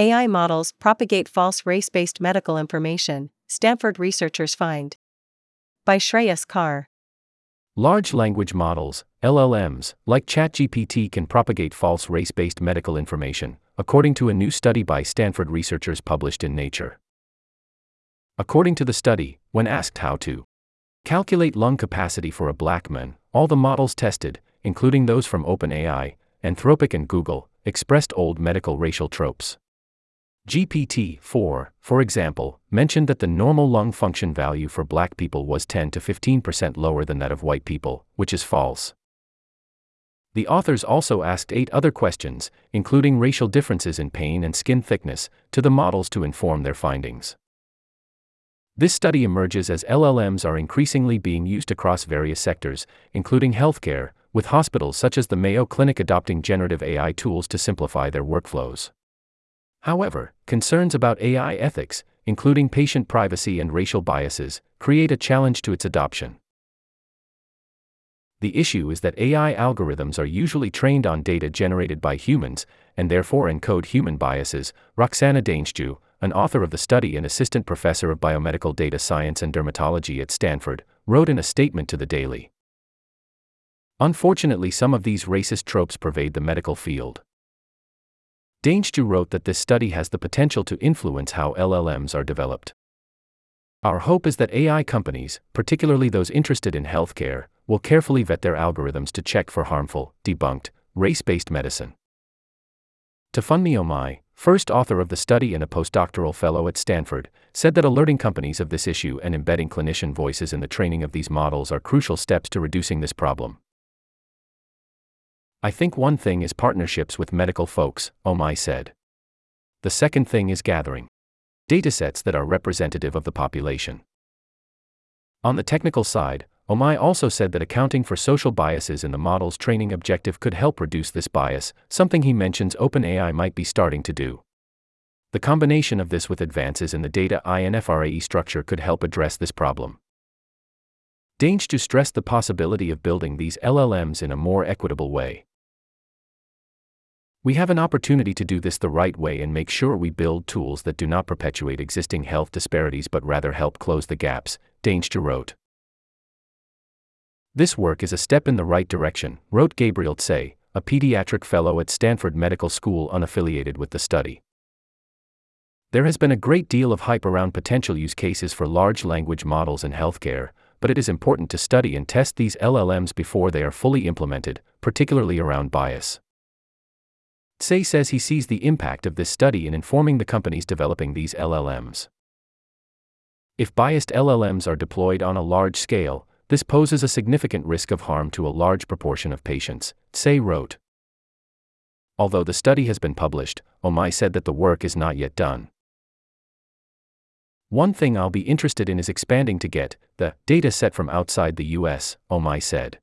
AI models propagate false race based medical information, Stanford researchers find. By Shreyas Kar. Large language models, LLMs, like ChatGPT can propagate false race based medical information, according to a new study by Stanford researchers published in Nature. According to the study, when asked how to calculate lung capacity for a black man, all the models tested, including those from OpenAI, Anthropic, and Google, expressed old medical racial tropes. GPT 4, for example, mentioned that the normal lung function value for black people was 10 to 15% lower than that of white people, which is false. The authors also asked eight other questions, including racial differences in pain and skin thickness, to the models to inform their findings. This study emerges as LLMs are increasingly being used across various sectors, including healthcare, with hospitals such as the Mayo Clinic adopting generative AI tools to simplify their workflows. However, concerns about AI ethics, including patient privacy and racial biases, create a challenge to its adoption. The issue is that AI algorithms are usually trained on data generated by humans, and therefore encode human biases. Roxana Daneshjou, an author of the study and assistant professor of biomedical data science and dermatology at Stanford, wrote in a statement to the Daily. Unfortunately, some of these racist tropes pervade the medical field. Daneshjou wrote that this study has the potential to influence how LLMs are developed. Our hope is that AI companies, particularly those interested in healthcare, will carefully vet their algorithms to check for harmful, debunked, race based medicine. Tofunmi Omiye, first author of the study and a postdoctoral fellow at Stanford, said that alerting companies of this issue and embedding clinician voices in the training of these models are crucial steps to reducing this problem. I think one thing is partnerships with medical folks, Omiye said. The second thing is gathering datasets that are representative of the population. On the technical side, Omiye also said that accounting for social biases in the model's training objective could help reduce this bias, something he mentions OpenAI might be starting to do. The combination of this with advances in the data infrastructure could help address this problem. Daneshjou stressed the possibility of building these LLMs in a more equitable way. We have an opportunity to do this the right way and make sure we build tools that do not perpetuate existing health disparities but rather help close the gaps, Daneshjou wrote. This work is a step in the right direction, wrote Gabriel Tsay, a pediatric fellow at Stanford Medical School unaffiliated with the study. There has been a great deal of hype around potential use cases for large language models in healthcare, but it is important to study and test these LLMs before they are fully implemented, particularly around bias. Tsay says he sees the impact of this study in informing the companies developing these LLMs. If biased LLMs are deployed on a large scale, this poses a significant risk of harm to a large proportion of patients, Tsay wrote. Although the study has been published, Omiye said that the work is not yet done. One thing I'll be interested in is expanding to get the data set from outside the US, Omiye said.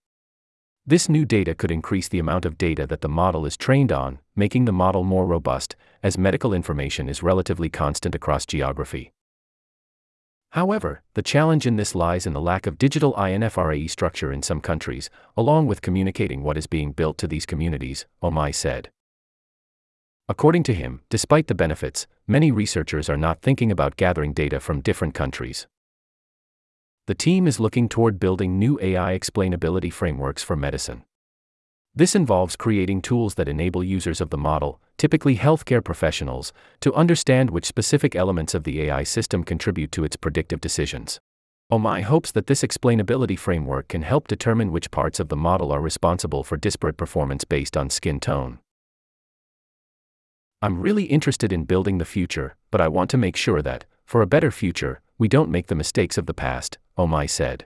This new data could increase the amount of data that the model is trained on, making the model more robust, as medical information is relatively constant across geography. However, the challenge in this lies in the lack of digital infrastructure in some countries, along with communicating what is being built to these communities, Omiye said. According to him, despite the benefits, many researchers are not thinking about gathering data from different countries the team is looking toward building new AI explainability frameworks for medicine. This involves creating tools that enable users of the model, typically healthcare professionals, to understand which specific elements of the AI system contribute to its predictive decisions. Omiye hopes that this explainability framework can help determine which parts of the model are responsible for disparate performance based on skin tone. I'm really interested in building the future, but I want to make sure that, for a better future, we don't make the mistakes of the past, Omiye said.